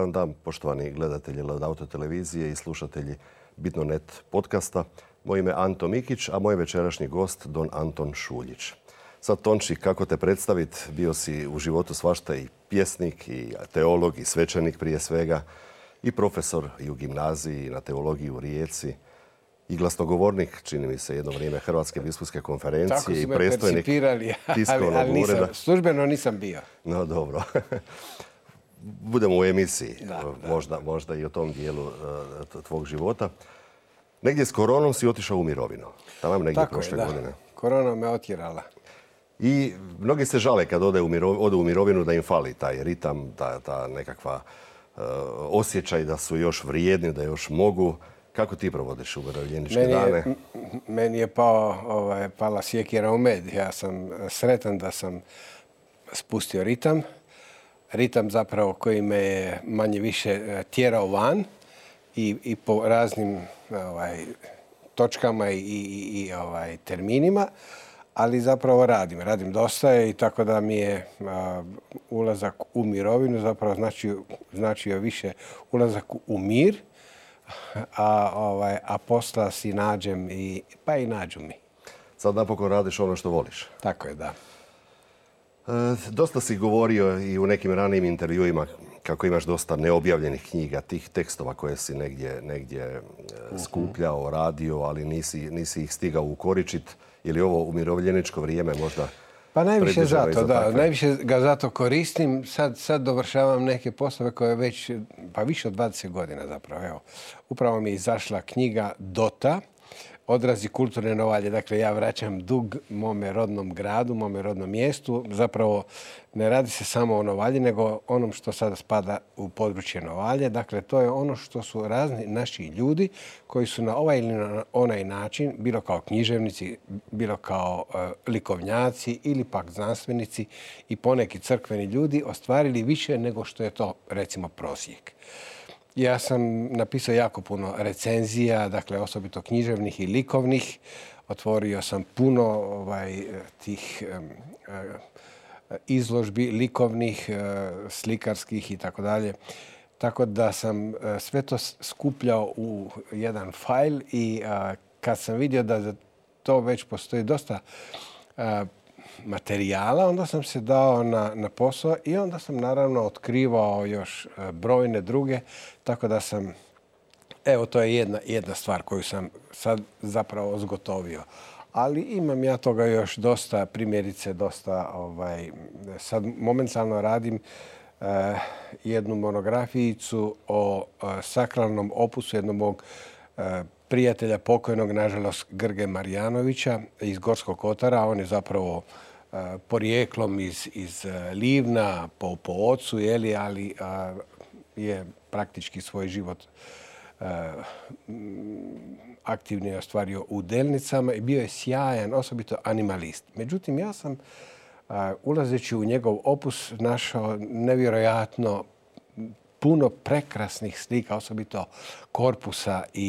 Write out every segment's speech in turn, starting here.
Dobar vam dan, poštovani gledatelji Auto televizije i slušatelji Bitno.net podcasta. Moje ime je Anto Mikić, a moj večerašnji gost Don Anton Šuljić. Sad, Tonči, kako te predstaviti? Bio si u životu svašta i pjesnik, i teolog, i svećenik prije svega, i profesor i u gimnaziji, i na teologiji u Rijeci, i glasnogovornik, čini mi se, jedno vrijeme Hrvatske biskupske konferencije i predstojnik tiskovnog ureda. Službeno nisam bio. No, dobro. Budemo u emisiji, možda, možda i o tom dijelu uh, tvog života. Negdje s koronom si otišao u mirovinu. Tamo negdje Tako prošle je, godine. Korona me otjerala. I mnogi se žale kad ode u, ode u mirovinu da im fali taj ritam, ta, ta nekakva uh, osjećaj da su još vrijedni, da još mogu. Kako ti provodiš umirovljeničke dane? Meni je pao, ovaj, pala sjekira u med. Ja sam sretan da sam spustio ritam. Ritam zapravo koji me je manje više e, tjerao van i, i po raznim ovaj, točkama i, i, ovaj, terminima, ali zapravo radim. Radim dosta i tako da mi je ulazak u mirovinu zapravo značio, značio više ulazak u mir, a, ovaj, a posla si nađem i, pa i nađu mi. Sad napokon radiš ono što voliš. Tako je, da. E, dosta si govorio i u nekim ranijim intervjuima kako imaš dosta neobjavljenih knjiga, tih tekstova koje si negdje, negdje e, mhm. skupljao, radio, ali nisi, nisi ih stigao ukoričit. Ili ovo umirovljeničko vrijeme možda pa najviše zato, da. Najviše ga zato koristim. Sad, sad dovršavam neke poslove koje već, pa više od 20 godina zapravo. Evo, upravo mi je izašla knjiga Dota, odrazi kulturne novalje. Dakle, ja vraćam dug mome rodnom gradu, mome rodnom mjestu. Zapravo, ne radi se samo o novalji, nego onom što sada spada u područje novalje. Dakle, to je ono što su razni naši ljudi koji su na ovaj ili na onaj način, bilo kao književnici, bilo kao e, likovnjaci ili pak znanstvenici i poneki crkveni ljudi, ostvarili više nego što je to, recimo, prosjek. Ja sam napisao jako puno recenzija, dakle osobito književnih i likovnih. Otvorio sam puno ovaj, tih izložbi likovnih, e, slikarskih i tako dalje. Tako da sam e, sve to skupljao u jedan fajl i kad sam vidio da za to već postoji dosta materijala, onda sam se dao na, na posao i onda sam naravno otkrivao još e, brojne druge, tako da sam, evo to je jedna, jedna stvar koju sam sad zapravo zgotovio. Ali imam ja toga još dosta, primjerice dosta, ovaj, sad momentalno radim e, jednu monografijicu o e, sakralnom opusu jednog mog prijatelja pokojnog, nažalost, Grge Marjanovića iz Gorskog Kotara. On je zapravo porijeklom iz, e, Livna po, ocu, ali je praktički svoj život e, aktivni ostvario u Delnicama i bio je sjajan, osobito animalist. Međutim, ja sam ulazeći u njegov opus našao nevjerojatno puno prekrasnih slika, osobito korpusa i,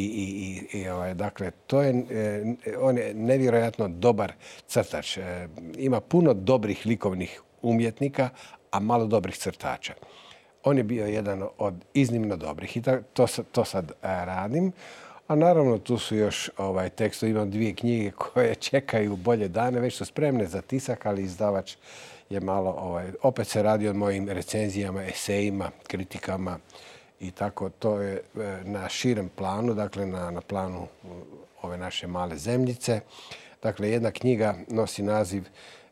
i, i ovaj, dakle, to je, e, on je nevjerojatno dobar crtač. E, ima puno dobrih likovnih umjetnika, a malo dobrih crtača. On je bio jedan od iznimno dobrih i to, to sad e, radim. A naravno tu su još ovaj, tekstovi, imam dvije knjige koje čekaju bolje dane, već su spremne za tisak, ali izdavač je malo, ovaj, opet se radi o mojim recenzijama, esejima, kritikama i tako. To je e, na širem planu, dakle na, na planu ove naše male zemljice. Dakle, jedna knjiga nosi naziv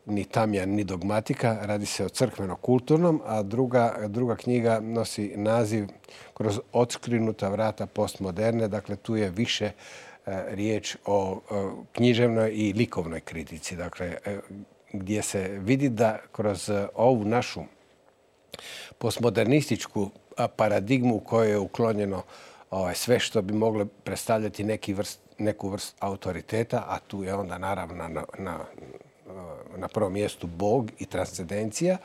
ni tamjan, ni dogmatika. Radi se o crkveno-kulturnom, a druga, druga knjiga nosi naziv kroz odskrinuta vrata postmoderne. Dakle, tu je više e, riječ o, književnoj i likovnoj kritici. Dakle, e, gdje se vidi da kroz e, ovu našu postmodernističku paradigmu u kojoj je uklonjeno ovaj, sve što bi moglo predstavljati neki vrst, neku vrst autoriteta, a tu je onda naravno na, na, na prvom mjestu Bog i transcendencija,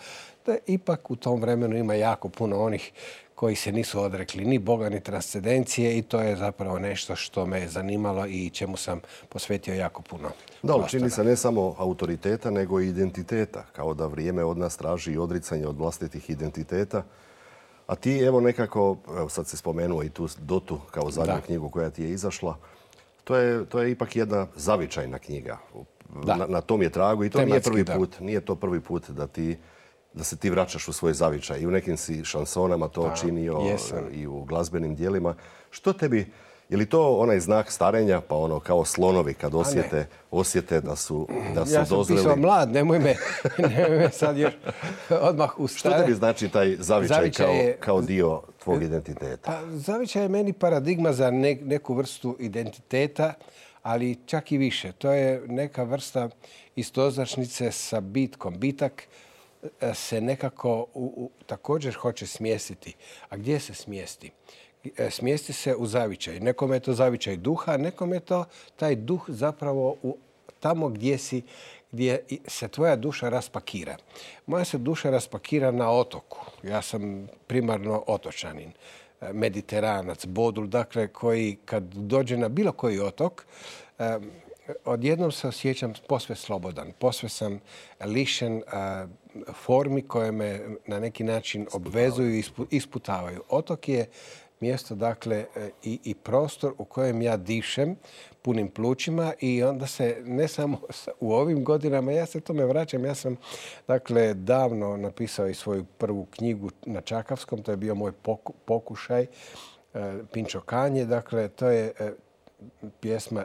da ipak u tom vremenu ima jako puno onih koji se nisu odrekli ni Boga ni transcendencije i to je zapravo nešto što me je zanimalo i čemu sam posvetio jako puno. Da, čini se ne samo autoriteta, nego i identiteta. Kao da vrijeme od nas traži i odricanje od vlastitih identiteta. A ti evo nekako, evo sad si spomenuo i tu Dotu kao zadnju Da. knjigu koja ti je izašla. To je, to je ipak jedna zavičajna knjiga. Na, na tom je tragu i to nije Tematski, prvi da. put. Nije to prvi put da ti da se ti vraćaš u svoj zavičaj. I u nekim si šansonama to činio jesam. i u glazbenim dijelima. Što tebi, je li to onaj znak starenja, pa ono kao slonovi kad osjete, osjete da su, da su Ja sam dozreli? pisao mlad, nemoj me, nemoj me sad još odmah u Što tebi znači taj zavičaj, Zavičaj kao, je- kao dio tvog identiteta? Pa, zavičaj je meni paradigma za ne- neku vrstu identiteta, ali čak i više. To je neka vrsta istoznačnice sa bitkom. Bitak se nekako u, također hoće smjestiti. A gdje se smjesti? E, Smjesti se u zavičaj. Nekome je to zavičaj duha, a nekome je to taj duh zapravo u, tamo gdje si gdje se tvoja duša raspakira. Moja se duša raspakira na otoku. Ja sam primarno otočanin, e, mediteranac, bodul, dakle koji kad dođe na bilo koji otok, e, odjednom se osjećam posve slobodan, posve sam lišen e, formi koje me na neki način obvezuju i ispu- isputavaju. Otok je mjesto, dakle, e, i, i prostor u kojem ja dišem punim plućima i onda se ne samo u ovim godinama, ja se tome vraćam, ja sam, dakle, davno napisao i svoju prvu knjigu na Čakavskom, to je bio moj poku- pokušaj, e, Pinčo Kanje, dakle, to je e, pjesma,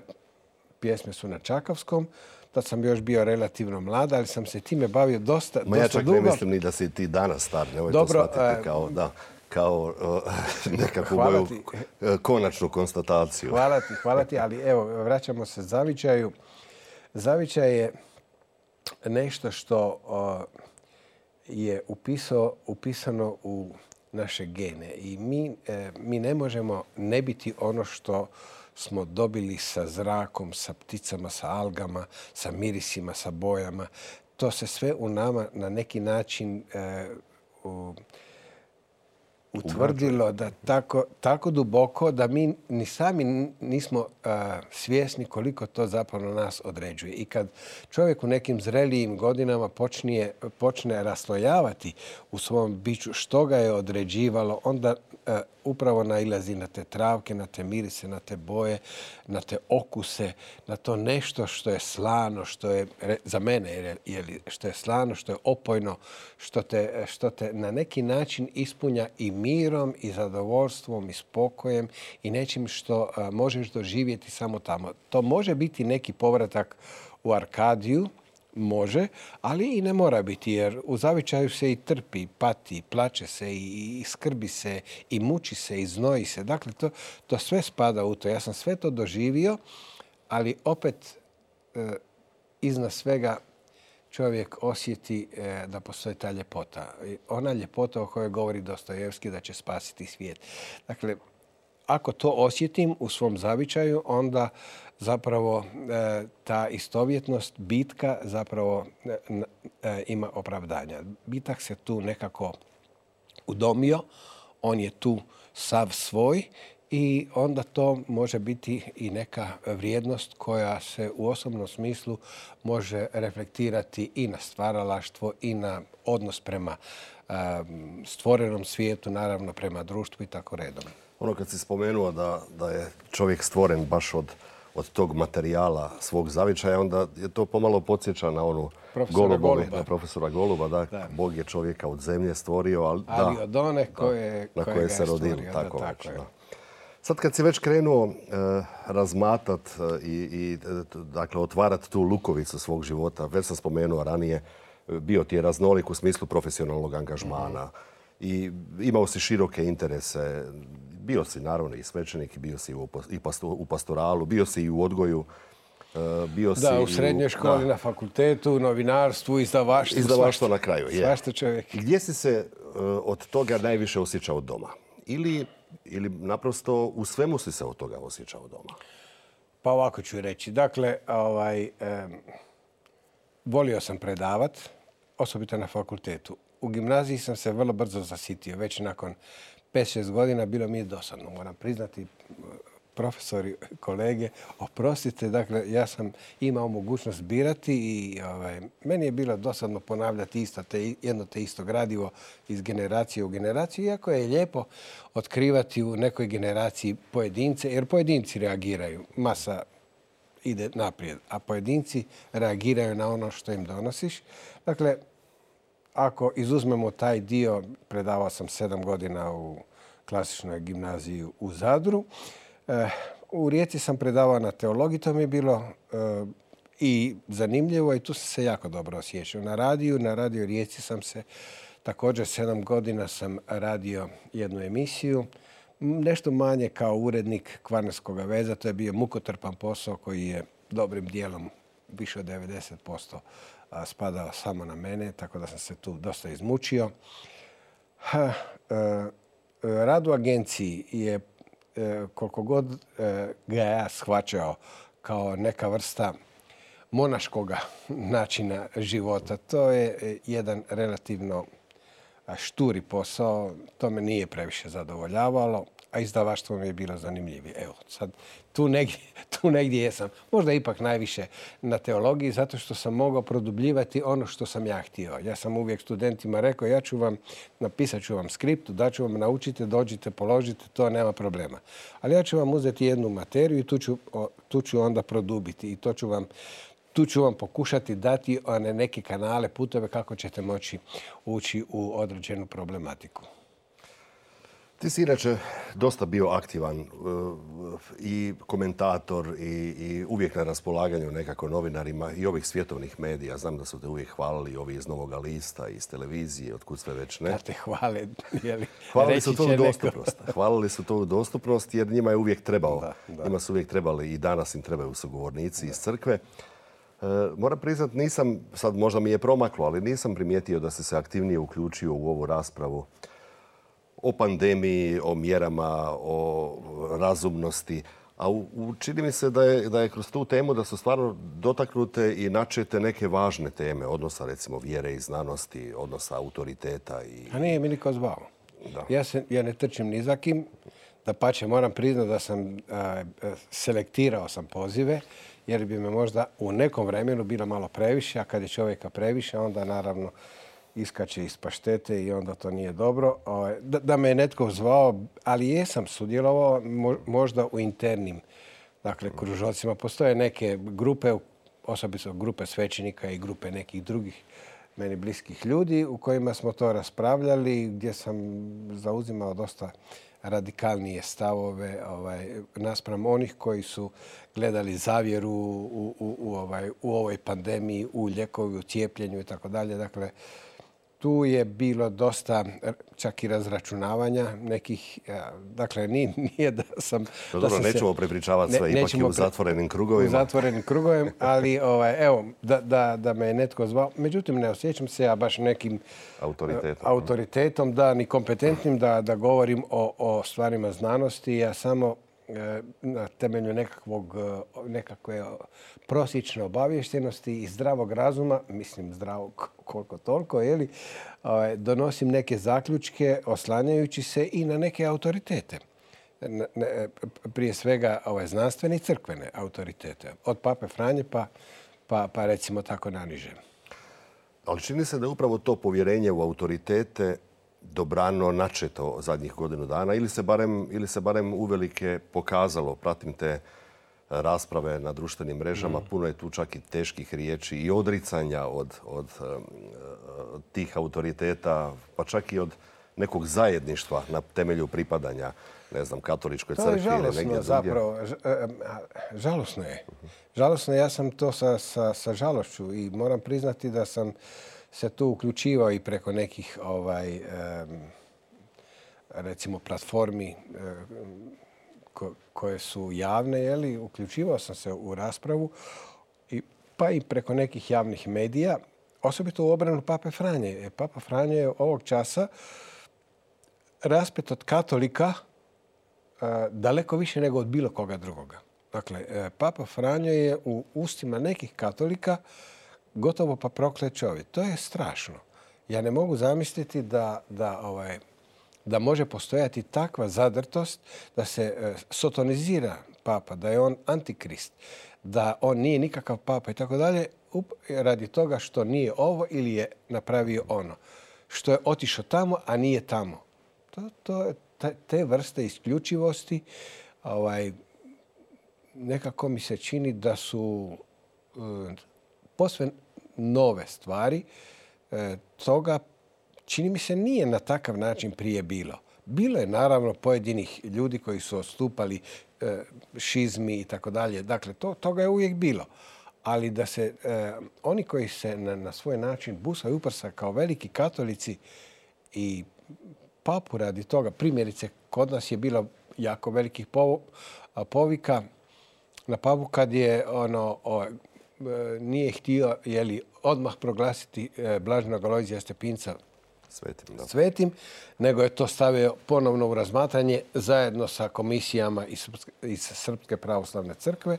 pjesme su na Čakavskom, tad sam još bio relativno mlad, ali sam se time bavio dosta, Ma ja čak dugo. ne mislim ni da si ti danas star, nemoj Dobro, to shvatiti e, kao, da, kao nekakvu moju uh, konačnu konstataciju. Hvala ti, hvala ti, ali evo, vraćamo se zavičaju. Zavičaj je nešto što je upisao, upisano u naše gene i mi, e, mi ne možemo ne biti ono što smo dobili sa zrakom, sa pticama, sa algama, sa mirisima, sa bojama. To se sve u nama na neki način e, u- utvrdilo da tako, tako duboko da mi ni sami nismo a, svjesni koliko to zapravo nas određuje. I kad čovjek u nekim zrelijim godinama počne, počne raslojavati u svom biću što ga je određivalo, onda a, upravo nailazi na te travke, na te mirise, na te boje, na te okuse, na to nešto što je slano, što je za mene je li, što je slano, što je opojno, što te, što te na neki način ispunja i mirom i zadovoljstvom i spokojem i nečim što možeš doživjeti samo tamo. To može biti neki povratak u Arkadiju, može, ali i ne mora biti jer u zavičaju se i trpi, pati, plače se i, i skrbi se i muči se i znoji se. Dakle, to, to sve spada u to. Ja sam sve to doživio, ali opet e, iznad svega čovjek osjeti e, da postoji ta ljepota. Ona ljepota o kojoj govori Dostojevski da će spasiti svijet. Dakle, ako to osjetim u svom zavičaju, onda zapravo e, ta istovjetnost bitka zapravo e, ima opravdanja. Bitak se tu nekako udomio, on je tu sav svoj i onda to može biti i neka vrijednost koja se u osobnom smislu može reflektirati i na stvaralaštvo i na odnos prema em, stvorenom svijetu, naravno prema društvu i tako redom. Ono kad si spomenuo da, da je čovjek stvoren baš od, od tog materijala svog zavičaja, onda je to pomalo podsjeća na onu Profesora Goluba. na profesora Goluba, da, Da. Bog je čovjeka od zemlje stvorio, ali, Ali da, od one koje, na koje koje se rodilo, da, tako, već, je. da. Sad kad si već krenuo e, razmatat e, i, i e, t- dakle, otvarat tu lukovicu svog života, već sam spomenuo ranije, bio ti je raznolik u smislu profesionalnog angažmana i imao si široke interese. Bio si naravno i svećenik, bio si u, pastoralu, bio si i u odgoju, bio si Da, u srednjoj školi, da, na fakultetu, novinarstvu, izdavaštvu. Izdavaštvo na kraju, je. Svašta čovjek. Gdje si se od toga najviše osjećao doma? Ili, ili naprosto u svemu si se od toga osjećao doma? Pa ovako ću reći. Dakle, ovaj, em, volio sam predavat, osobito na fakultetu. U gimnaziji sam se vrlo brzo zasitio. Već nakon 5-6 godina bilo mi je dosadno. Moram priznati, profesori, kolege, oprostite, dakle, ja sam imao mogućnost birati i ovaj, meni je bilo dosadno ponavljati isto te, jedno te isto gradivo iz generacije u generaciju, iako je lijepo otkrivati u nekoj generaciji pojedince, jer pojedinci reagiraju. Masa ide naprijed, a pojedinci reagiraju na ono što im donosiš. Dakle, ako izuzmemo taj dio, predavao sam sedam godina u klasičnoj gimnaziji u Zadru. Eh, u Rijeci sam predavao na teologiji, to mi je bilo eh, i zanimljivo i tu sam se jako dobro osjećao. Na radiju, na radio Rijeci sam se također sedam godina sam radio jednu emisiju. Nešto manje kao urednik Kvarnerskog veza, to je bio mukotrpan posao koji je dobrim dijelom više od 90% spadao samo na mene, tako da sam se tu dosta izmučio. Eh, rad u agenciji je koliko god e, ga ja shvaćao kao neka vrsta monaškoga načina života. To je e, jedan relativno šturi posao. To me nije previše zadovoljavalo a izdavaštvo mi je bilo zanimljivije. Evo, sad tu negdje, tu negdje jesam. Možda ipak najviše na teologiji, zato što sam mogao produbljivati ono što sam ja htio. Ja sam uvijek studentima rekao, ja ću vam, napisat ću vam skript, da ću vam naučite, dođite, položite, to nema problema. Ali ja ću vam uzeti jednu materiju i tu ću, tu ću onda produbiti i to ću vam tu ću vam pokušati dati one neke kanale, putove kako ćete moći ući u određenu problematiku. Ti si inače dosta bio aktivan e, i komentator i, uvijek na raspolaganju nekako novinarima i ovih svjetovnih medija. Znam da su te uvijek hvalili ovi iz Novoga lista, iz televizije, otkud sve već ne. Da te hvale, Hvalili su to u dostupnost. Hvalili su to u dostupnost jer njima je uvijek trebao. Njima su uvijek trebali i danas im trebaju sugovornici iz crkve. E, moram priznat, nisam, sad možda mi je promaklo, ali nisam primijetio da se se aktivnije uključio u ovu raspravu o pandemiji, o mjerama, o razumnosti. A čini mi se da je, da je kroz tu temu da su stvarno dotaknute i načete neke važne teme, odnosa recimo vjere i znanosti, odnosa autoriteta. I... A nije mi niko zvao. Ja, se, ja ne trčim ni za kim. Da pače, moram priznati da sam selektirao sam pozive jer bi me možda u nekom vremenu bilo malo previše, a kad je čovjeka previše, onda naravno iskače iz paštete i onda to nije dobro. Ovaj, da, me je netko zvao, ali jesam sudjelovao možda u internim dakle, kružocima. Postoje neke grupe, osobito grupe svećenika i grupe nekih drugih meni bliskih ljudi u kojima smo to raspravljali, gdje sam zauzimao dosta radikalnije stavove ovaj, naspram onih koji su gledali zavjeru u, u, ovaj, u ovoj pandemiji, u ljekovi, u cijepljenju i tako dalje. Dakle, tu je bilo dosta čak i razračunavanja nekih, dakle nije da sam... No, dobro, nećemo prepričavati sve, ipak je u zatvorenim krugovima. U zatvorenim krugovima, ali ovaj, evo, da, da, da me je netko zvao. Međutim, ne osjećam se ja baš nekim autoritetom, autoritetom da, ni kompetentnim da, da govorim o, o stvarima znanosti. Ja samo E, na temelju nekakvog, e, nekakve prosječne obavještenosti i zdravog razuma, mislim zdravog koliko toliko, li donosim neke zaključke oslanjajući se i na neke autoritete. Prije svega ovaj, znanstvene i crkvene autoritete. Od pape Franje pa, pa, pa recimo tako naniže. Ali čini se da upravo to povjerenje u autoritete dobrano načeto zadnjih godinu dana ili se barem, ili se barem uvelike pokazalo, pratim te rasprave na društvenim mrežama, mm. puno je tu čak i teških riječi i odricanja od, od, tih autoriteta, pa čak i od nekog zajedništva na temelju pripadanja, ne znam, katoličkoj crkvi ili negdje zapravo. E, e, žalosno je. Žalosno je, ja sam to sa, sa, sa žalošću i moram priznati da sam se tu uključivao i preko nekih ovaj, recimo platformi koje su javne, jeli, uključivao sam se u raspravu pa i preko nekih javnih medija, osobito u obranu Pape Franje. E, Papa Franje je ovog časa raspet od katolika daleko više nego od bilo koga drugoga. Dakle, e, Papa Franjo je u ustima nekih katolika gotovo pa proklet čovjek. To je strašno. Ja ne mogu zamisliti da, da ovaj, da može postojati takva zadrtost da se e, sotonizira papa, da je on antikrist, da on nije nikakav papa i tako dalje, radi toga što nije ovo ili je napravio ono. Što je otišao tamo, a nije tamo. To, to, te vrste isključivosti ovaj, nekako mi se čini da su e, posve nove stvari. E, toga čini mi se nije na takav način prije bilo. Bilo je naravno pojedinih ljudi koji su odstupali e, šizmi i tako dalje. Dakle, to, toga je uvijek bilo. Ali da se oni koji se na, svoj način busaju uprsa kao veliki katolici i papu radi toga. Primjerice, kod nas je bilo jako velikih povika na papu kad je ono, o, e, nije htio jeli, odmah proglasiti e, Blaženog Alojzija Stepinca svetim, svetim, nego je to stavio ponovno u razmatranje zajedno sa komisijama iz Srpske pravoslavne crkve.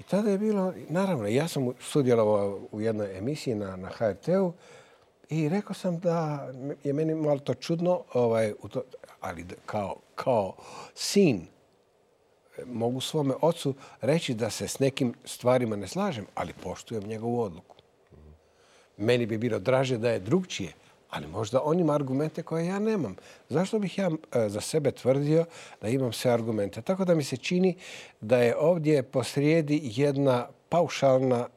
I tada je bilo, naravno, ja sam sudjelovao u jednoj emisiji na, na HRT-u i rekao sam da je meni malo to čudno, ovaj, ali kao, kao sin mogu svome ocu reći da se s nekim stvarima ne slažem, ali poštujem njegovu odluku. Meni bi bilo draže da je drugčije, ali možda on ima argumente koje ja nemam. Zašto bih ja e, za sebe tvrdio da imam sve argumente? Tako da mi se čini da je ovdje posrijedi jedna paušalna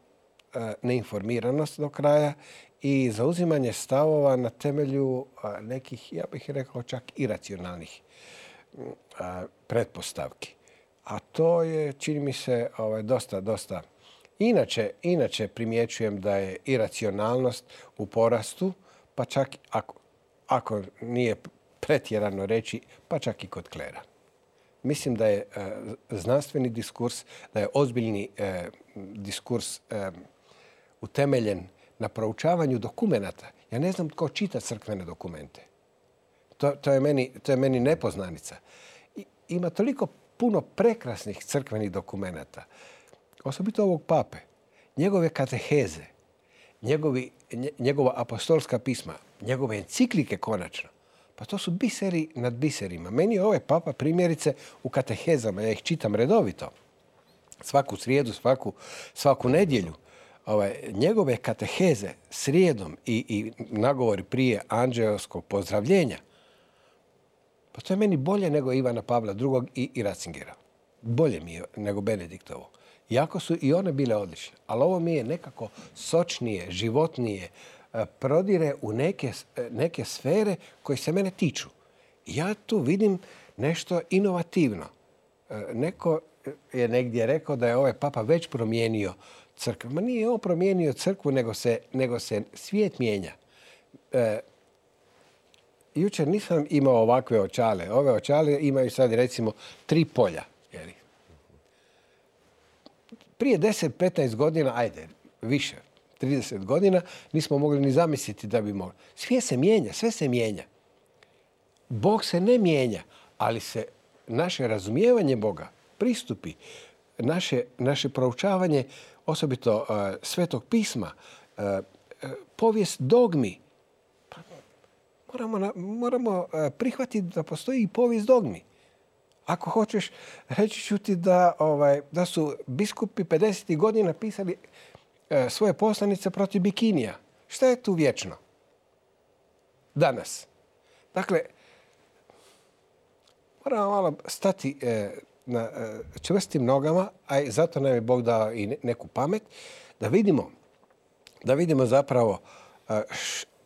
e, neinformiranost do kraja i zauzimanje stavova na temelju nekih, ja bih rekao, čak iracionalnih pretpostavki. A to je, čini mi se, ovaj, dosta, dosta. Inače, inače primjećujem da je iracionalnost u porastu, pa čak ako, ako nije pretjerano reći, pa čak i kod klera. Mislim da je e, znanstveni diskurs, da je ozbiljni e, diskurs e, utemeljen na proučavanju dokumenata. Ja ne znam tko čita crkvene dokumente. To, to, je, meni, to je meni nepoznanica. I, ima toliko puno prekrasnih crkvenih dokumenata. Osobito ovog pape. Njegove kateheze, njegovi, njegova apostolska pisma, njegove enciklike konačno. Pa to su biseri nad biserima. Meni je ovaj papa primjerice u katehezama. Ja ih čitam redovito. Svaku srijedu, svaku, svaku nedjelju ovaj, njegove kateheze srijedom i, i nagovori prije anđeoskog pozdravljenja, pa to je meni bolje nego Ivana Pavla II. i, i Ratzingera. Bolje mi je nego Benediktovo. Iako su i one bile odlične. Ali ovo mi je nekako sočnije, životnije, e, prodire u neke, e, neke sfere koje se mene tiču. Ja tu vidim nešto inovativno. E, neko je negdje rekao da je ovaj papa već promijenio crkvu. Ma nije on promijenio crkvu, nego se, svijet mijenja. Jučer nisam imao ovakve očale. Ove očale imaju sad recimo tri polja. Prije 10-15 godina, ajde, više, 30 godina, nismo mogli ni zamisliti da bi mogli. Sve se mijenja, sve se mijenja. Bog se ne mijenja, ali se naše razumijevanje Boga, pristupi, naše, naše proučavanje osobito e, svetog pisma, e, povijest dogmi. Moramo, moramo prihvatiti da postoji i povijest dogmi. Ako hoćeš, reći ću ti da, ovaj, da su biskupi 50. godina pisali svoje poslanice protiv bikinija. Šta je tu vječno? Danas. Dakle, moramo malo stati na e, čvrstim nogama, a zato nam je Bog dao i neku pamet, da vidimo, da vidimo zapravo e,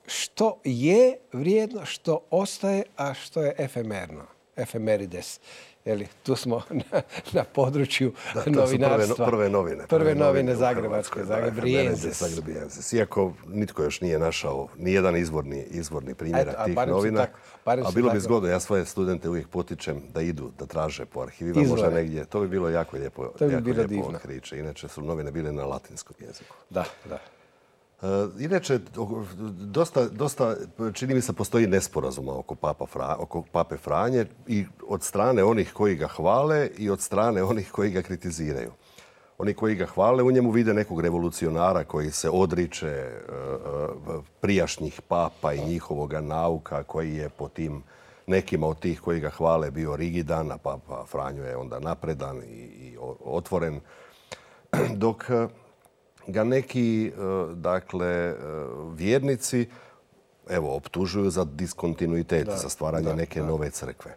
što je vrijedno, što ostaje, a što je efemerno, efemerides. Jeli, tu smo na, na području da, novinarstva. Prve, prve novine. Prve, prve novine Zagrebačke, Zagrebijenses. Iako nitko još nije našao ni jedan izvorni, izvorni primjerak tih novina. a bilo bi zgodno, ja svoje studente uvijek potičem da idu, da traže po arhivima, možda negdje. To bi bilo jako lijepo, to bi jako bilo lijepo divno. otkriće. Inače su novine bile na latinskom jeziku. Da, da. E, inače, dosta, dosta, čini mi se, postoji nesporazuma oko, Papa oko Pape Franje i od strane onih koji ga hvale i od strane onih koji ga kritiziraju. Oni koji ga hvale u njemu vide nekog revolucionara koji se odriče e, e, prijašnjih papa i njihovoga nauka koji je po tim nekima od tih koji ga hvale bio rigidan, a Papa Franjo je onda napredan i otvoren. Dok ga neki, dakle, vjernici evo, optužuju za diskontinuitet, za stvaranje neke nove crkve.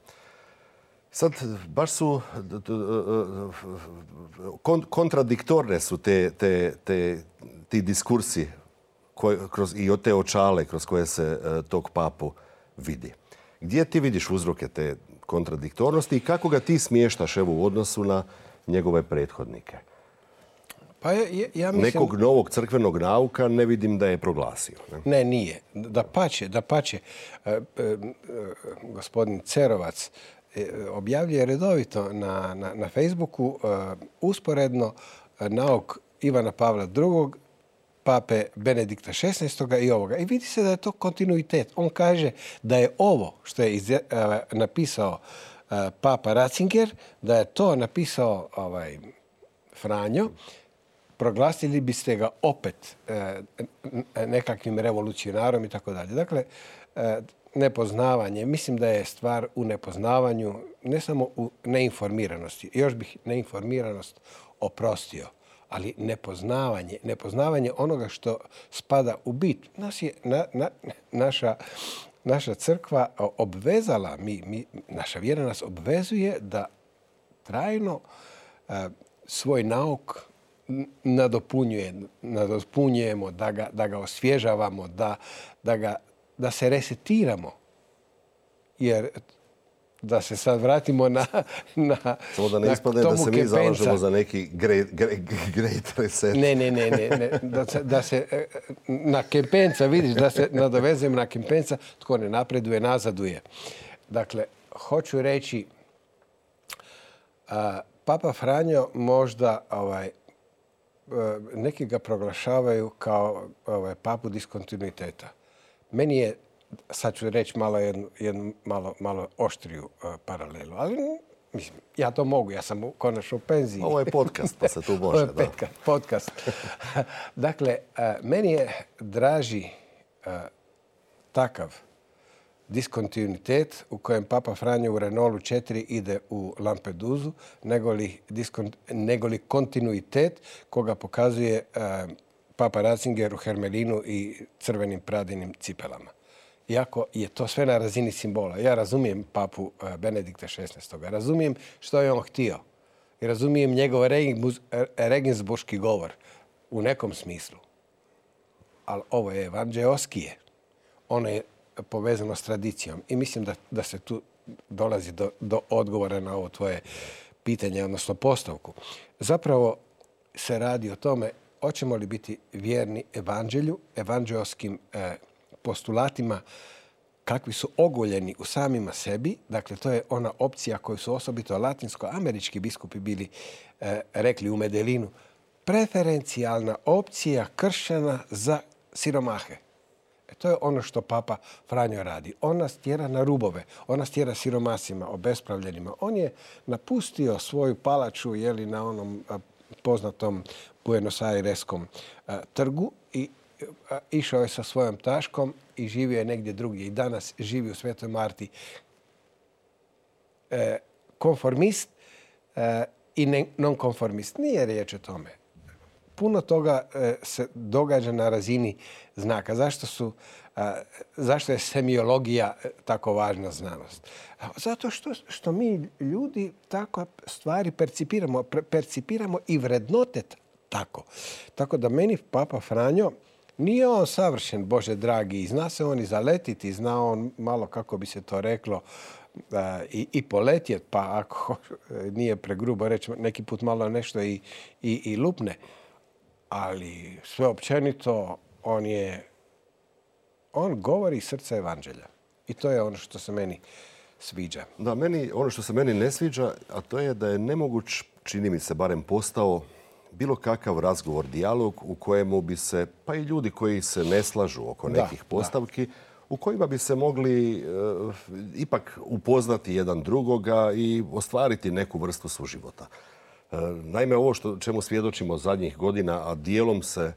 Sad, baš su kontradiktorne su te, te, te, ti diskursi kroz, i od te očale kroz koje se e, tog papu vidi. Gdje ti vidiš uzroke te kontradiktornosti i kako ga ti smještaš evo, u odnosu na njegove prethodnike? Pa ja, mislim... Nekog novog crkvenog nauka ne vidim da je proglasio. Ne, ne nije. Da pače, da pače. E, e, gospodin Cerovac objavljuje redovito na, na, na Facebooku usporedno nauk Ivana Pavla II pape Benedikta XVI. i ovoga. I vidi se da je to kontinuitet. On kaže da je ovo što je e, napisao e, papa Ratzinger, da je to napisao ovaj, Franjo, proglasili biste ga opet e, nekakvim revolucionarom i tako dalje. Dakle, nepoznavanje. Mislim da je stvar u nepoznavanju, ne samo u neinformiranosti. Još bih neinformiranost oprostio ali nepoznavanje, nepoznavanje onoga što spada u bit. Nas je naša, naša crkva obvezala, mi, naša vjera nas obvezuje da trajno e, svoj nauk nadopunjuje, nadopunjujemo, da ga, da ga osvježavamo, da, da, ga, da se resetiramo. Jer da se sad vratimo na... na Samo da ne ispadne da se mi zalažemo za neki great, reset. Ne, ne, ne, ne. Da, se, da se e, na Kempenca, vidiš, da se nadovezujemo na Kempenca, tko ne napreduje, nazaduje. Dakle, hoću reći, Papa Franjo možda ovaj, neki ga proglašavaju kao ovaj, papu diskontinuiteta. Meni je sad ću reći malo jednu, malo, malo oštriju uh, paralelu, ali mislim, ja to mogu, ja sam konačno u penziji. Ovo je podcast, pa se tu može. Ovo je petka, podcast. dakle, uh, meni je draži uh, takav diskontinuitet u kojem Papa Franjo u Renolu 4 ide u Lampeduzu, nego li, nego li kontinuitet koga pokazuje Papa Ratzinger u Hermelinu i crvenim pradinim cipelama iako je to sve na razini simbola. Ja razumijem papu e, Benedikta XVI. Razumijem što je on htio. I razumijem njegov regensburški govor u nekom smislu. Ali ovo je evanđeoskije. Ono je povezano s tradicijom. I mislim da, da se tu dolazi do, do odgovora na ovo tvoje pitanje, odnosno postavku. Zapravo se radi o tome hoćemo li biti vjerni evanđelju, evanđeoskim e, postulatima kakvi su ogoljeni u samima sebi, dakle to je ona opcija koju su osobito latinsko-američki biskupi bili e, rekli u Medelinu, preferencijalna opcija kršćana za siromahe. E, to je ono što papa Franjo radi. On nas tjera na rubove, on nas tjera siromasima, obespravljenima. On je napustio svoju palaču jeli, na onom poznatom Buenos Aireskom trgu i išao je sa svojom taškom i živio je negdje drugdje. I danas živi u Svetoj Marti. E, konformist e, i nonkonformist. Nije riječ o tome. Puno toga e, se događa na razini znaka. Zašto, su, zašto je semiologija tako važna znanost? Zato što, što mi ljudi tako stvari percipiramo, percipiramo i vrednote tako. Tako da meni Papa Franjo nije on savršen, Bože dragi, zna se on i zaletiti, zna on malo kako bi se to reklo i, i poletjet, pa ako nije pregrubo reći, neki put malo nešto i, i lupne. Ali sve općenito, on je, on govori srce evanđelja. I to je ono što se meni sviđa. Da, meni, ono što se meni ne sviđa, a to je da je nemoguć, čini mi se barem postao, bilo kakav razgovor, dijalog u kojemu bi se, pa i ljudi koji se ne slažu oko nekih postavki, u kojima bi se mogli eh, ipak upoznati jedan drugoga i ostvariti neku vrstu suživota. E, naime, ovo što, čemu svjedočimo zadnjih godina, a dijelom se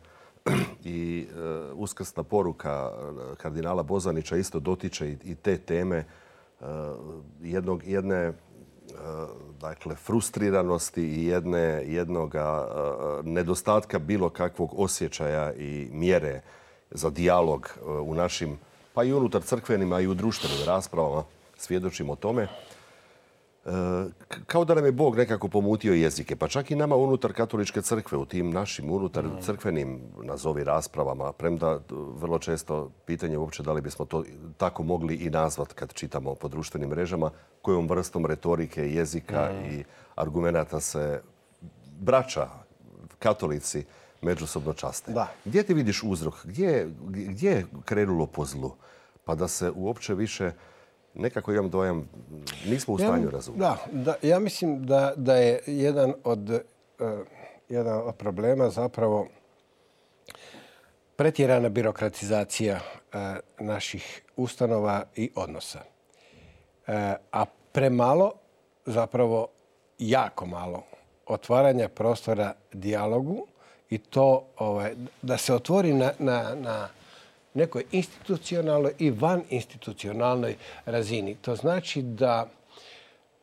i uh, uskrsna poruka kardinala Bozanića isto dotiče i, te teme, jednog, jedne dakle, frustriranosti i jedne, jednoga nedostatka bilo kakvog osjećaja i mjere za dijalog u našim, pa i unutar crkvenim, a i u društvenim raspravama, svjedočimo tome kao da nam je Bog nekako pomutio jezike, pa čak i nama unutar katoličke crkve, u tim našim unutar crkvenim, nazovi raspravama, premda vrlo često pitanje uopće da li bismo to tako mogli i nazvat kad čitamo po društvenim mrežama, kojom vrstom retorike, jezika mm. i argumenata se braća, katolici, međusobno časte. Da. Gdje ti vidiš uzrok? Gdje, gdje je krenulo po zlu? Pa da se uopće više nekako imam dojam, nismo u stanju razumjeti. Da, da, ja mislim da, da je jedan od, uh, jedan od problema zapravo pretjerana birokratizacija uh, naših ustanova i odnosa. Uh, a premalo, zapravo jako malo, otvaranja prostora dijalogu i to ovaj, da se otvori na, na, na nekoj institucionalnoj i van institucionalnoj razini. To znači da,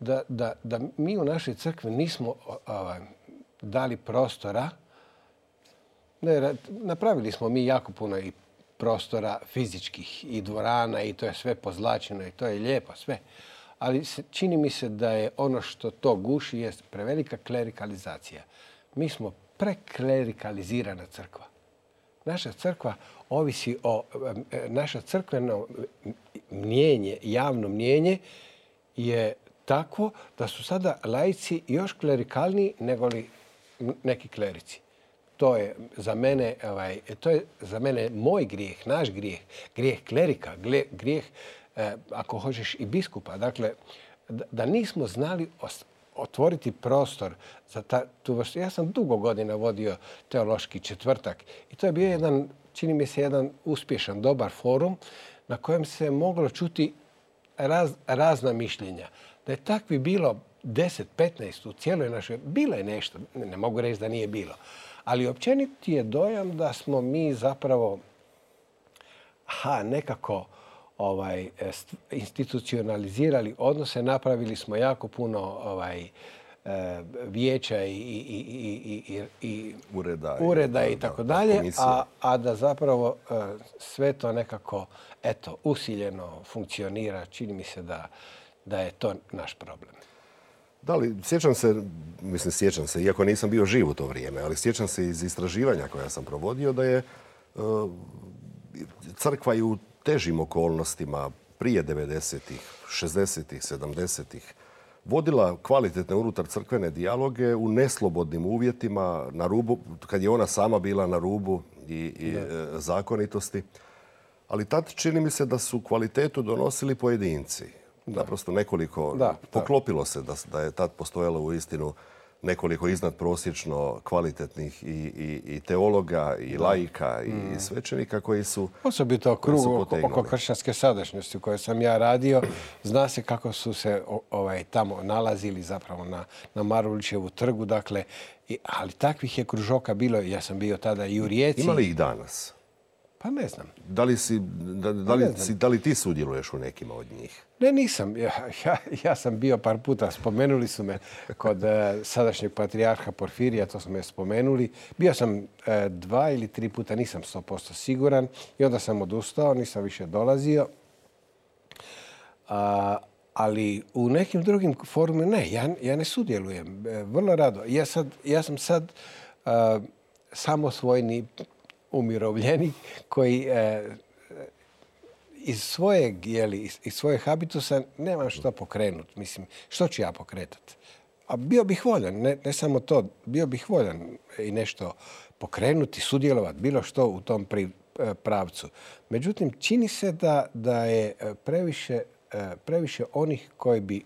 da, da, da mi u našoj crkvi nismo ovaj, dali prostora. Ne, napravili smo mi jako puno i prostora fizičkih i dvorana i to je sve pozlačeno i to je lijepo sve. Ali čini mi se da je ono što to guši je prevelika klerikalizacija. Mi smo preklerikalizirana crkva. Naša crkva ovisi o, naša crkveno mnjenje, javno mnjenje je tako da su sada lajci još klerikalniji nego li neki klerici. To je za mene, ovaj, to je za mene moj grijeh, naš grijeh, grijeh klerika, grijeh, eh, ako hoćeš, i biskupa. Dakle, da nismo znali otvoriti prostor za ta, tu vrstu. Ja sam dugo godina vodio teološki četvrtak i to je bio jedan, čini mi se, jedan uspješan, dobar forum na kojem se moglo čuti raz, razna mišljenja. Da je takvi bilo 10, 15 u cijeloj našoj, bilo je nešto, ne mogu reći da nije bilo. Ali općeniti je dojam da smo mi zapravo ha, nekako ovaj, institucionalizirali odnose, napravili smo jako puno ovaj, vijeća i, i, i, i ureda, ureda i tako dalje, a, a da zapravo e, sve to nekako eto, usiljeno funkcionira. Čini mi se da, da je to naš problem. Da li, sjećam se, mislim sjećam se, iako nisam bio živ u to vrijeme, ali sjećam se iz istraživanja koja sam provodio da je e, crkva i u težim okolnostima prije 90-ih, 60-ih, 70-ih vodila kvalitetne unutar crkvene dijaloge u neslobodnim uvjetima, na rubu, kad je ona sama bila na rubu i, i e, zakonitosti. Ali tad čini mi se da su kvalitetu donosili pojedinci. Naprosto nekoliko, da, poklopilo se da, da je tad postojalo u istinu nekoliko iznadprosječno kvalitetnih i, i, i teologa i laika i mm. svećenika koji su Osobito krug oko, oko kršćanske sadašnjosti u kojoj sam ja radio. Zna se kako su se ovaj, tamo nalazili zapravo na, na Marulićevu trgu. Dakle, i, ali takvih je kružoka bilo. Ja sam bio tada i u Rijeci. Ima li ih danas? Pa ne znam. Da li, si, da, da, li, si, da li ti sudjeluješ u nekima od njih? Ne, nisam. Ja, ja, ja sam bio par puta, spomenuli su me kod e, sadašnjeg patrijarha Porfirija, to su me spomenuli. Bio sam e, dva ili tri puta, nisam 100% siguran i onda sam odustao, nisam više dolazio. A, ali u nekim drugim forumima ne, ja, ja ne sudjelujem. E, vrlo rado. Ja, sad, ja sam sad samosvojni umirovljenik koji e, iz svojeg, jeli, iz, svojeg habitusa nemam što pokrenut. Mislim, što ću ja pokretati? A bio bih voljan, ne, ne samo to, bio bih voljan i nešto pokrenuti, sudjelovati, bilo što u tom pri, e, pravcu. Međutim, čini se da, da je e, previše, previše onih koji bi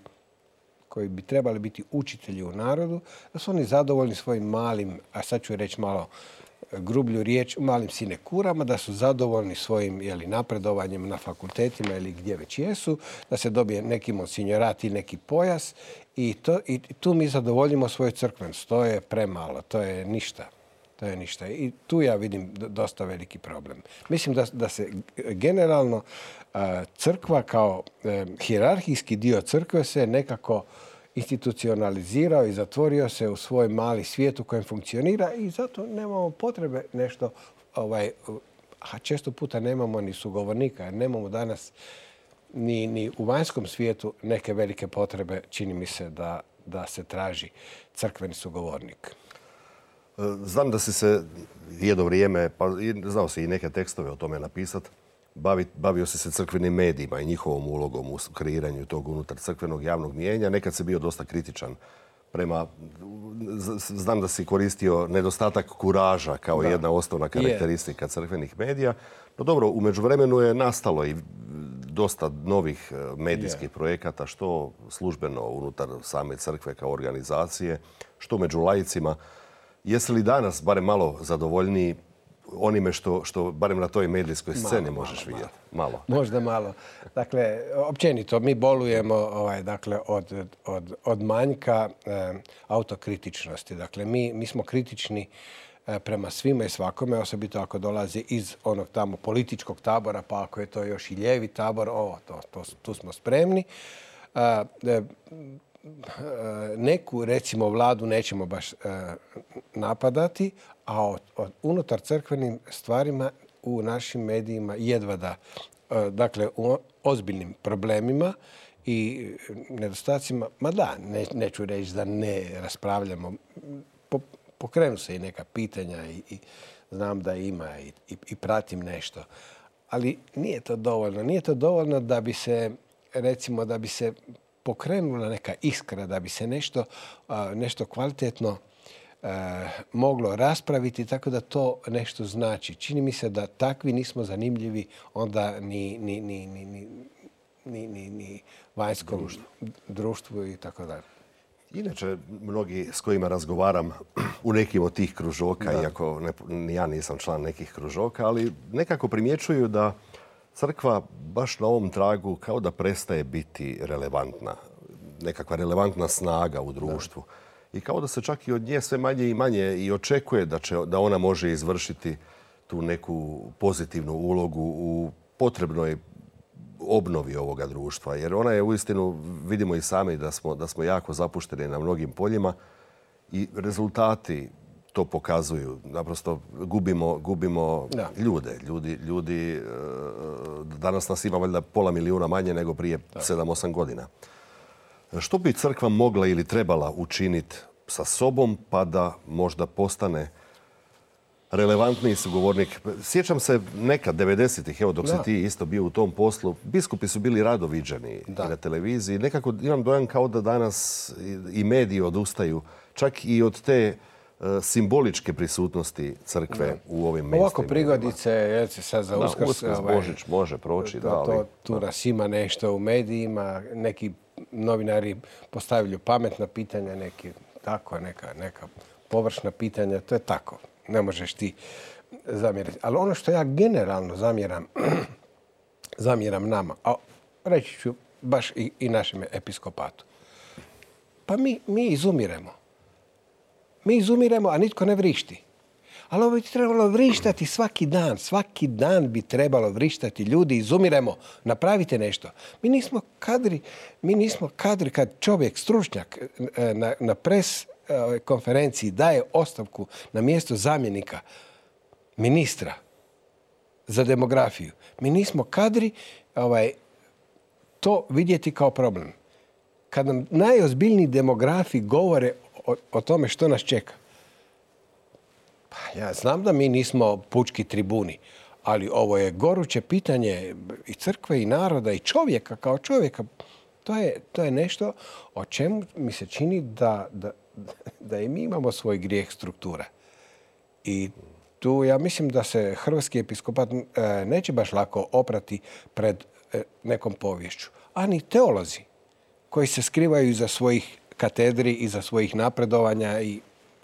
koji bi trebali biti učitelji u narodu, da su oni zadovoljni svojim malim, a sad ću reći malo grublju riječ, malim sinekurama, da su zadovoljni svojim jeli, napredovanjem na fakultetima ili gdje već jesu, da se dobije neki monsinjorat i neki pojas i, to, i tu mi zadovoljimo svoju crkvenost. To je premalo, to je ništa. To je ništa. I tu ja vidim dosta veliki problem. Mislim da, da se generalno crkva kao hirarhijski dio crkve se nekako institucionalizirao i zatvorio se u svoj mali svijet u kojem funkcionira i zato nemamo potrebe nešto, ovaj, a često puta nemamo ni sugovornika, jer nemamo danas ni, u vanjskom svijetu neke velike potrebe, čini mi se, da, se traži crkveni sugovornik. Znam da si se jedno vrijeme, pa znao si i neke tekstove o tome napisati, bavio si se crkvenim medijima i njihovom ulogom u kreiranju tog unutar crkvenog javnog mijenja. Nekad si bio dosta kritičan prema... Znam da si koristio nedostatak kuraža kao jedna osnovna karakteristika crkvenih medija. No dobro, u međuvremenu je nastalo i dosta novih e, medijskih projekata, što službeno unutar same crkve kao organizacije, što među lajicima. Jesi li danas barem malo zadovoljniji onime što, što barem na toj medijskoj sceni možeš vidjeti? Malo. Možda malo. Dakle, općenito, mi bolujemo ovaj, dakle, od, od, od manjka e, autokritičnosti. Dakle, mi, mi smo kritični e, prema svima i svakome, osobito ako dolazi iz onog tamo političkog tabora, pa ako je to još i lijevi tabor, ovo, to, to, tu smo spremni. E, neku, recimo, vladu nećemo baš napadati, a od, unutar crkvenim stvarima u našim medijima jedva da, e, dakle, u ozbiljnim problemima i nedostacima, ma da, neću reći da ne raspravljamo, pokrenu se i neka pitanja i, znam da ima i, i pratim nešto. Ali nije to dovoljno. Nije to dovoljno da bi se, recimo, da bi se pokrenula neka iskra da bi se nešto, nešto kvalitetno moglo raspraviti, tako da to nešto znači. Čini mi se da takvi nismo zanimljivi onda ni, ni, ni, ni, ni vanjskom društvu. i tako dalje. Inače, mnogi s kojima razgovaram u nekim od tih kružoka, iako ne, ja nisam član nekih kružoka, ali nekako primjećuju da crkva baš na ovom tragu kao da prestaje biti relevantna. Nekakva relevantna snaga u društvu. I kao da se čak i od nje sve manje i manje i očekuje da, će, da ona može izvršiti tu neku pozitivnu ulogu u potrebnoj obnovi ovoga društva. Jer ona je uistinu, vidimo i sami da smo, da smo jako zapušteni na mnogim poljima i rezultati to pokazuju. Naprosto gubimo, gubimo ljude. Ljudi, ljudi, e, danas nas ima valjda pola milijuna manje nego prije 7-8 godina. Što bi crkva mogla ili trebala učiniti sa sobom pa da možda postane relevantniji sugovornik. Sjećam se nekad, 90-ih, evo dok si ti isto bio u tom poslu, biskupi su bili rado viđeni na televiziji. Nekako imam dojam kao da danas i mediji odustaju čak i od te E, simboličke prisutnosti crkve u ovim mjestima. Ovako prigodice, je sad za uskrs... Ovaj, Božić može proći, da, ali... tu nas ima nešto u medijima, neki novinari postavljaju pametna pitanja, neki tako, neka, neka površna pitanja, to je tako. Ne možeš ti zamjeriti. Ali ono što ja generalno zamjeram, zamjeram nama, a reći ću baš i, i našem episkopatu, pa mi, mi izumiremo. Mi izumiremo, a nitko ne vrišti. Ali ovo bi trebalo vrištati svaki dan. Svaki dan bi trebalo vrištati. Ljudi, izumiremo, napravite nešto. Mi nismo kadri, mi nismo kadri kad čovjek, stručnjak e, na, na pres e, konferenciji daje ostavku na mjesto zamjenika ministra za demografiju. Mi nismo kadri ovaj, to vidjeti kao problem. Kad nam najozbiljniji demografi govore o, tome što nas čeka. Pa ja znam da mi nismo pučki tribuni, ali ovo je goruće pitanje i crkve i naroda i čovjeka kao čovjeka. To je, to je nešto o čemu mi se čini da, da, da i mi imamo svoj grijeh struktura. I tu ja mislim da se hrvatski episkopat e, neće baš lako oprati pred e, nekom povješću. A ni teolozi koji se skrivaju iza svojih katedri i za svojih napredovanja i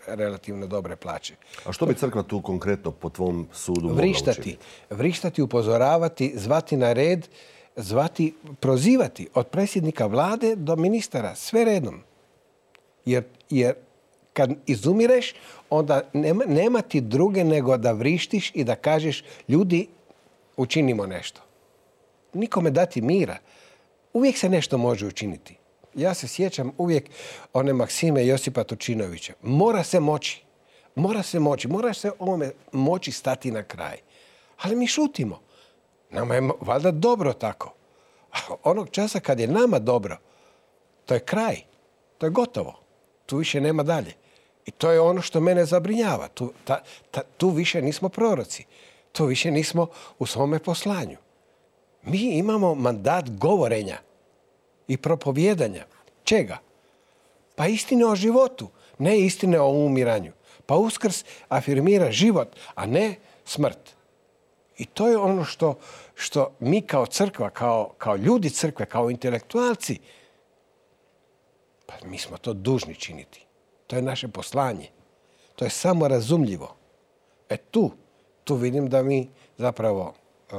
relativno dobre plaće. A što bi crkva tu konkretno po tvom sudu vrištati, Vrištati, upozoravati, zvati na red, zvati, prozivati od predsjednika vlade do ministara, sve redom. Jer, jer kad izumireš, onda nema, nema ti druge nego da vrištiš i da kažeš ljudi, učinimo nešto. Nikome dati mira. Uvijek se nešto može učiniti. Ja se sjećam uvijek one Maksime Josipa Tučinovića. Mora se moći. Mora se moći. Mora se ovome moći stati na kraj. Ali mi šutimo. Nama je valjda dobro tako. Onog časa kad je nama dobro, to je kraj. To je gotovo. Tu više nema dalje. I to je ono što mene zabrinjava. Tu, tu više nismo proroci. Tu više nismo u svome poslanju. Mi imamo mandat govorenja i propovjedanja. Čega? Pa istine o životu, ne istine o umiranju. Pa uskrs afirmira život, a ne smrt. I to je ono što, što mi kao crkva, kao, kao ljudi crkve, kao intelektualci, pa mi smo to dužni činiti. To je naše poslanje. To je samo razumljivo. E tu, tu vidim da mi zapravo uh,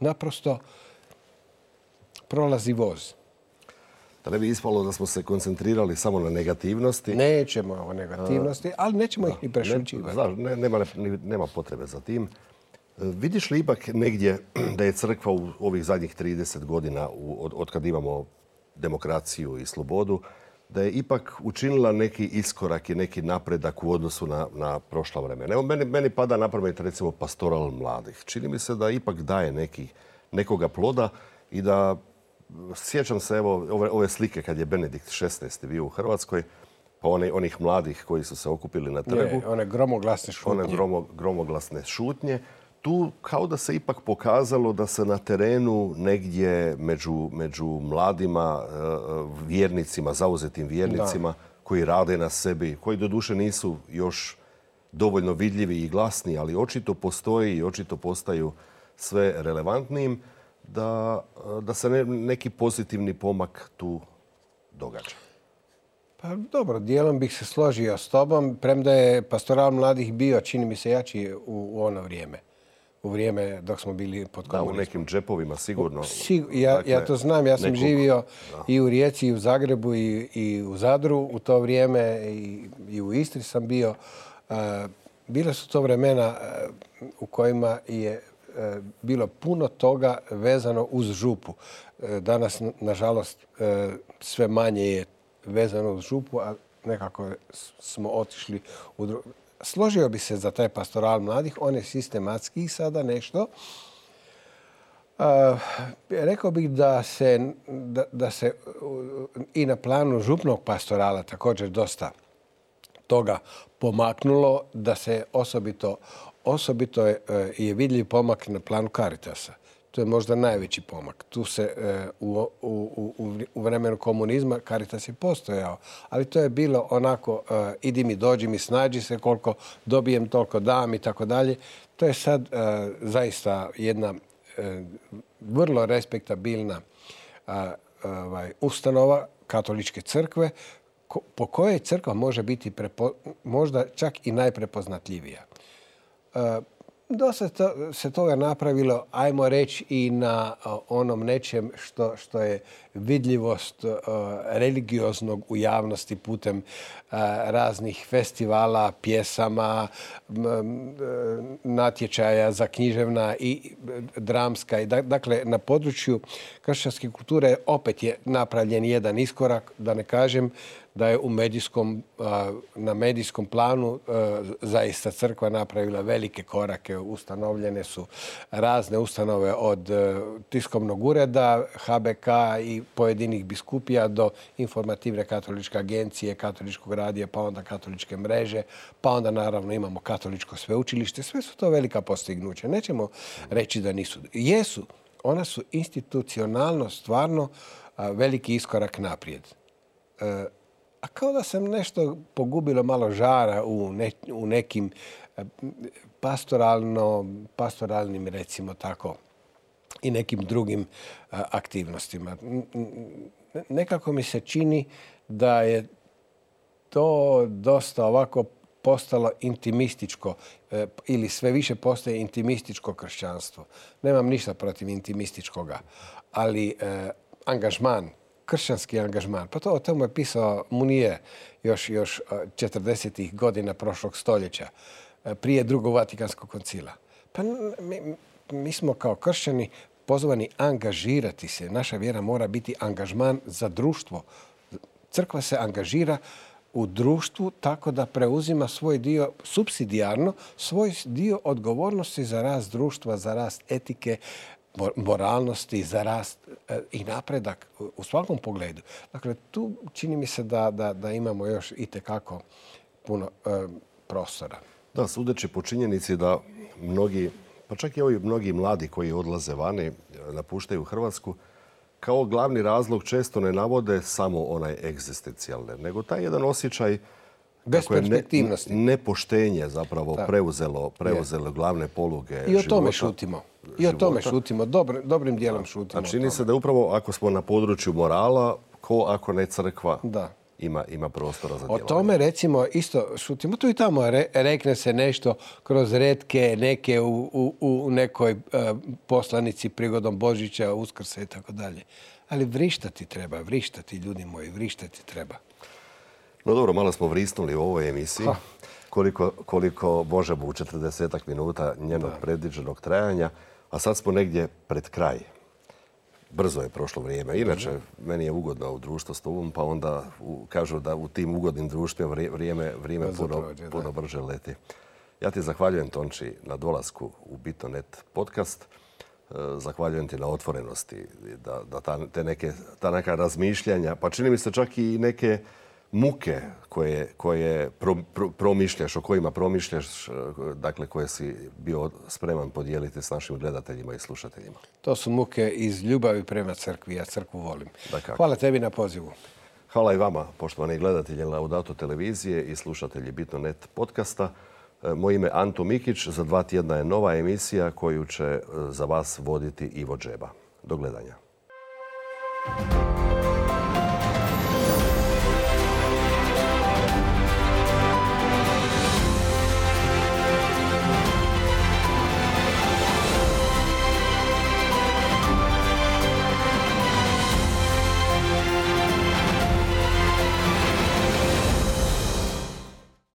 naprosto prolazi voz. Da ne bi ispalo da smo se koncentrirali samo na negativnosti. Nećemo o negativnosti, ali nećemo ih i prešućivati. Ne, nema, nema potrebe za tim. E, vidiš li ipak negdje da je crkva u ovih zadnjih 30 godina, od, od kad imamo demokraciju i slobodu, da je ipak učinila neki iskorak i neki napredak u odnosu na, na prošla vremena. Evo, meni, meni pada na pamet recimo pastoral mladih. Čini mi se da ipak daje neki, nekoga ploda i da sjećam se evo ove, ove slike kad je Benedikt XVI. bio u Hrvatskoj, pa one, onih mladih koji su se okupili na trgu. one gromoglasne šutnje. One gromoglasne šutnje. Tu kao da se ipak pokazalo da se na terenu negdje među, među mladima e, vjernicima, zauzetim vjernicima koji rade na sebi, koji doduše nisu još dovoljno vidljivi i glasni, ali očito postoji i očito postaju sve relevantnijim da, da se neki pozitivni pomak tu događa. Pa dobro, dijelom bih se složio s tobom, premda je pastoral mladih bio, čini mi se, jači u, ono vrijeme. U vrijeme dok smo bili pod komunizmom. Da, u nekim džepovima sigurno. ja, ja to znam, ja sam živio i u Rijeci, i u Zagrebu, i, i u Zadru u to vrijeme, i, i u Istri sam bio. bile su to vremena u kojima je bilo puno toga vezano uz župu. E, danas, nažalost, e, sve manje je vezano uz župu, a nekako smo otišli u drugo. Složio bi se za taj pastoral mladih, on je sistematski sada nešto. rekao bih da se, da, da se i na planu župnog pastorala također dosta toga pomaknulo, da se osobito osobito je, e, je vidljiv pomak na planu Caritasa. To je možda najveći pomak. Tu se e, u, vremenu komunizma Caritas je postojao, ali to je bilo onako e, idi mi, dođi mi, snađi se, koliko dobijem, toliko dam i tako dalje. To je sad zaista jedna vrlo respektabilna ovaj, ustanova katoličke crkve po kojoj crkva može biti možda čak i najprepoznatljivija. Dosta se toga napravilo, ajmo reći, i na onom nečem što, što je vidljivost religioznog u javnosti putem raznih festivala, pjesama, natječaja za književna i dramska. Dakle, na području kršćanske kulture opet je napravljen jedan iskorak, da ne kažem da je u medijskom, na medijskom planu zaista crkva napravila velike korake. Ustanovljene su razne ustanove od tiskovnog ureda, HBK i pojedinih biskupija do informativne katoličke agencije, katoličkog radija, pa onda katoličke mreže, pa onda naravno imamo katoličko sveučilište. Sve su to velika postignuća. Nećemo reći da nisu. Jesu. Ona su institucionalno stvarno veliki iskorak naprijed. E, a kao da sam nešto pogubilo malo žara u, nekim e, pastoralno, pastoralnim, recimo tako, i nekim drugim e, aktivnostima. Nekako mi se čini da je to dosta ovako postalo intimističko e, ili sve više postaje intimističko kršćanstvo. Nemam ništa protiv intimističkoga, ali angažman kršćanski angažman. Pa to o tomu je pisao Munije još, još 40. godina prošlog stoljeća, prije drugog Vatikanskog koncila. Pa mi smo kao kršćani pozvani angažirati se. Naša vjera mora biti angažman za društvo. Crkva se angažira u društvu tako da preuzima svoj dio subsidijarno, svoj dio odgovornosti za rast društva, za rast etike, moralnosti, za rast e, i napredak u svakom pogledu. Dakle, tu čini mi se da, da, da imamo još i tekako puno e, prostora. Da, sudeći po činjenici da mnogi, pa čak i ovi mnogi mladi koji odlaze vani, e, napuštaju Hrvatsku, kao glavni razlog često ne navode samo onaj egzistencijalne, nego taj jedan osjećaj Besperspektivnosti. nepoštenje zapravo preuzelo, preuzelo glavne poluge I o tome šutimo. I o tome šutimo. dobrim dijelom šutimo. A čini se da upravo ako smo na području morala, ko ako ne crkva, da. Ima, ima prostora za djelovanje. O tome recimo isto šutimo. Tu i tamo rekne se nešto kroz redke neke u, u, u nekoj e, poslanici prigodom Božića, Uskrsa i tako dalje. Ali vrištati treba, vrištati ljudi moji, vrištati treba. No dobro, malo smo vrisnuli u ovoj emisiji. Koliko, koliko možemo u 40 minuta njenog predviđenog trajanja. A sad smo negdje pred kraj. Brzo je prošlo vrijeme. Inače, meni je ugodno u društvu s tobom, pa onda kažu da u tim ugodnim društvima vrijeme, vrijeme puno, brže leti. Ja ti zahvaljujem, Tonči, na dolasku u Bitonet podcast. E, zahvaljujem ti na otvorenosti, da, da ta, te neke, ta neka razmišljanja, pa čini mi se čak i neke muke koje, koje promišljaš, o kojima promišljaš, e, dakle koje si bio spreman podijeliti s našim gledateljima i slušateljima? To su muke iz ljubavi prema crkvi. Ja crkvu volim. Hvala tebi na pozivu. Hvala i vama, poštovani gledatelji Laudato televizije i slušatelji Bitno.net podcasta. E, moje ime Anto Mikić. Za dva tjedna je nova emisija koju će e, za vas voditi Ivo Džeba. Do gledanja.